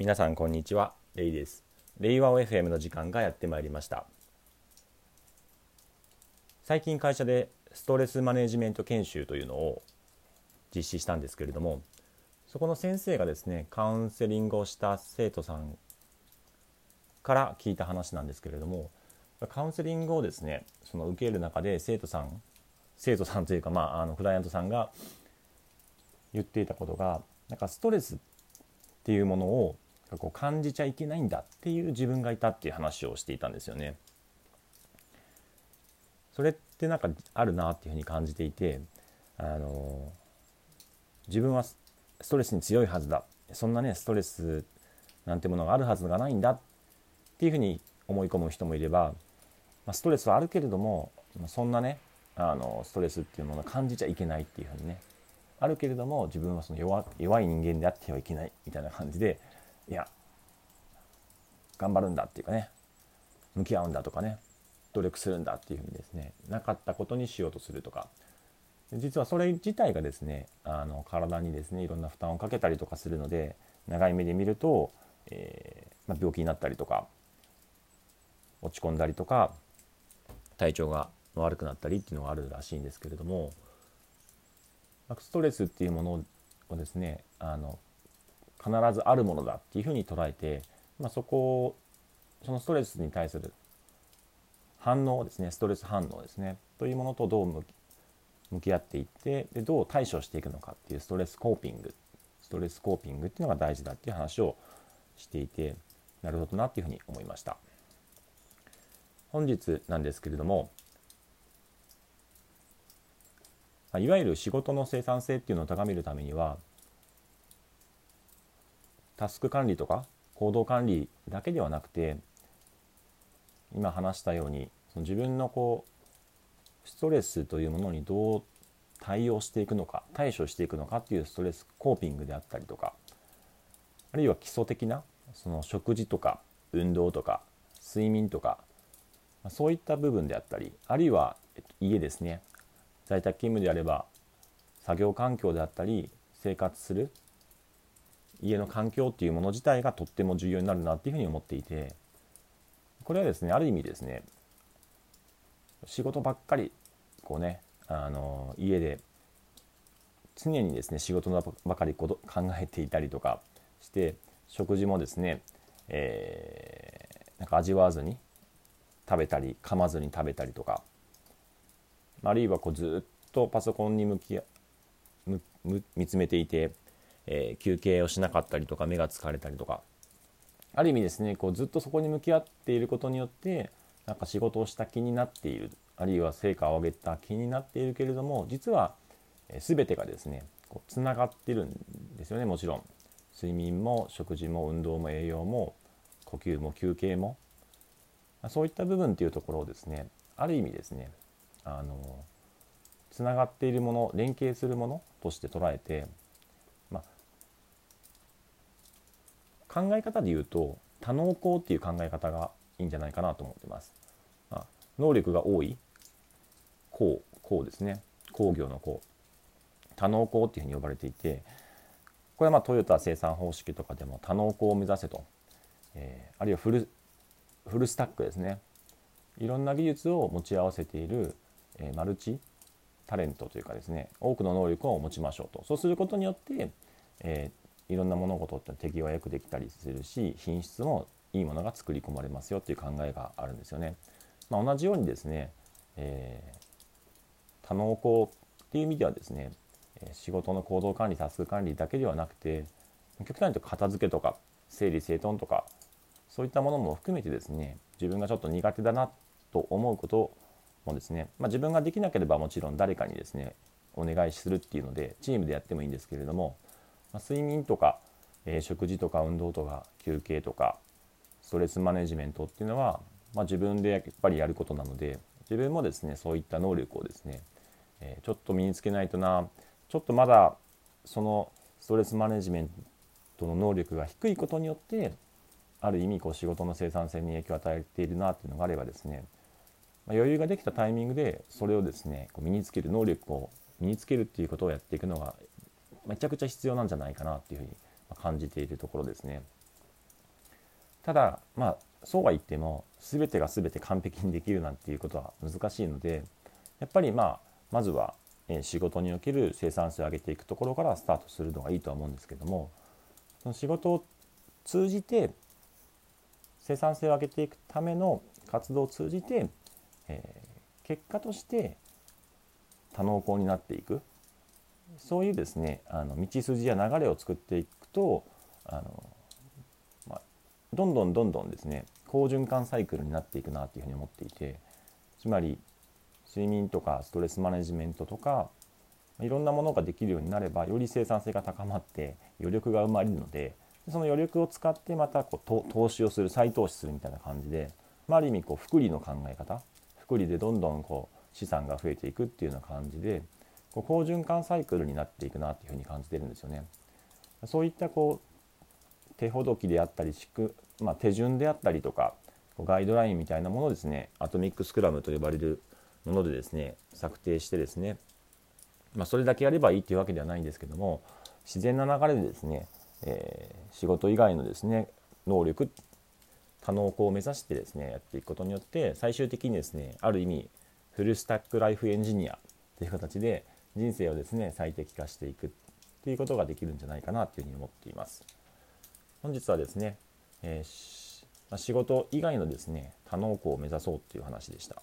皆さんこんにちは。レイです。レイワオ FM の時間がやってまいりました。最近会社でストレスマネジメント研修というのを実施したんですけれどもそこの先生がですねカウンセリングをした生徒さんから聞いた話なんですけれどもカウンセリングをですねその受ける中で生徒さん生徒さんというか、まあ、あのクライアントさんが言っていたことがなんかストレスっていうものをこう感じちゃいけないんだっていう自分がいたっていう話をしていたんですよね。それってなんかあるなっていうふうに感じていてあの自分はストレスに強いはずだそんなねストレスなんてものがあるはずがないんだっていうふうに思い込む人もいれば、まあ、ストレスはあるけれどもそんなねあのストレスっていうものを感じちゃいけないっていうふうにねあるけれども自分はその弱弱い人間であってはいけないみたいな感じでいや頑張るんだっていうかね向き合うんだとかね努力するんだっていうふうにですねなかったことにしようとするとか。実はそれ自体がですねあの体にですねいろんな負担をかけたりとかするので長い目で見ると、えー、まあ、病気になったりとか落ち込んだりとか体調が悪くなったりっていうのがあるらしいんですけれどもストレスっていうものをですねあの必ずあるものだっていうふうに捉えて、まあ、そこをそのストレスに対する反応ですねストレス反応ですねというものとどう向き合っていってでどう対処していくのかっていうストレスコーピングストレスコーピングっていうのが大事だっていう話をしていてなるほどなっていうふうに思いました。本日なんですけれどもいわゆる仕事の生産性っていうのを高めるためにはタスク管理とか行動管理だけではなくて今話したようにその自分のこうストレスというものにどう対応していくのか対処していくのかっていうストレスコーピングであったりとかあるいは基礎的なその食事とか運動とか睡眠とかそういった部分であったりあるいは家ですね。在宅勤務であれば作業環境であったり生活する家の環境っていうもの自体がとっても重要になるなっていうふうに思っていてこれはですねある意味ですね仕事ばっかりこうねあの家で常にですね仕事のばかりこと考えていたりとかして食事もですね、えー、なんか味わわずに食べたり噛まずに食べたりとかあるいはこうずっとパソコンに向き見つめていて、えー、休憩をしなかったりとか目が疲れたりとか。ある意味ですねこうずっとそこに向き合っていることによってなんか仕事をした気になっている。あるいは成果を上げた気になっているけれども実は全てがですねこうつながってるんですよねもちろん。睡眠も食事も運動も栄養も呼吸も休憩も。そういった部分っていうところをですねある意味ですねあのつながっているもの連携するものとして捉えて、まあ、考え方で言うと多能工っていう考え方がいいんじゃないかなと思ってます。あ、能力が多い工工ですね。工業の工多能工っていうふうに呼ばれていてこれはまあトヨタ生産方式とかでも多能工を目指せと、えー、あるいはフルフルスタックですね。いろんな技術を持ち合わせているえマルチタレントというかですね。多くの能力を持ちましょうと。そうすることによって、え、いろんな物事って適応よくできたりするし品質もいいものが作り込まれますよっていう考えがあるんですよね。まあ、同じようにですね、えー、多能工っていう意味ではですね仕事の行動管理タスク管理だけではなくて極端に言うと片付けとか整理整頓とかそういったものも含めてですね自分がちょっと苦手だなと思うこともですね、まあ、自分ができなければもちろん誰かにですねお願いするっていうのでチームでやってもいいんですけれども、まあ、睡眠とか、えー、食事とか運動とか休憩とかストレスマネジメントっていうのは、まあ、自分でやっぱりやることなので自分もですねそういった能力をですね、えー、ちょっと身につけないとなちょっとまだそのストレスマネジメントの能力が低いことによってある意味こう仕事の生産性に影響を与えているなっていうのがあればですね余裕ができたタイミングでそれをですねこう身につける能力を身につけるっていうことをやっていくのがめちゃくちゃ必要なんじゃないかなっていうふうに感じているところですね。ただまあそうは言っても全てが全て完璧にできるなんていうことは難しいのでやっぱりまあまずは仕事における生産性を上げていくところからスタートするのがいいとは思うんですけどもその仕事を通じて生産性を上げていくための活動を通じて、えー、結果として多能工になっていくそういうですねあの道筋や流れを作っていくとあの、まあ、どんどんどんどんですね好循環サイクルになっていくなというふうに思っていてつまり睡眠とかストレスマネジメントとかいろんなものができるようになればより生産性が高まって余力が生まれるのでその余力を使ってまたこう投資をする再投資するみたいな感じで、まあ、ある意味こう福利の考え方福利でどんどんこう資産が増えていくっていうような感じでこう好循環サイクルになっていくなっていうふうに感じてるんですよね。そういったこう手ほどきであったりまあ、手順であったりとかガイドラインみたいなものをですねアトミックスクラムと呼ばれるものでですね策定してですね、まあ、それだけやればいいっていうわけではないんですけども自然な流れでですね、えー、仕事以外のですね能力多能化を目指してですねやっていくことによって最終的にですねある意味フルスタックライフエンジニアという形で人生をですね最適化していくっていうことができるんじゃないかなというふうに思っています。本日はですね、えー、仕事以外のですね多能校を目指そうっていう話でした。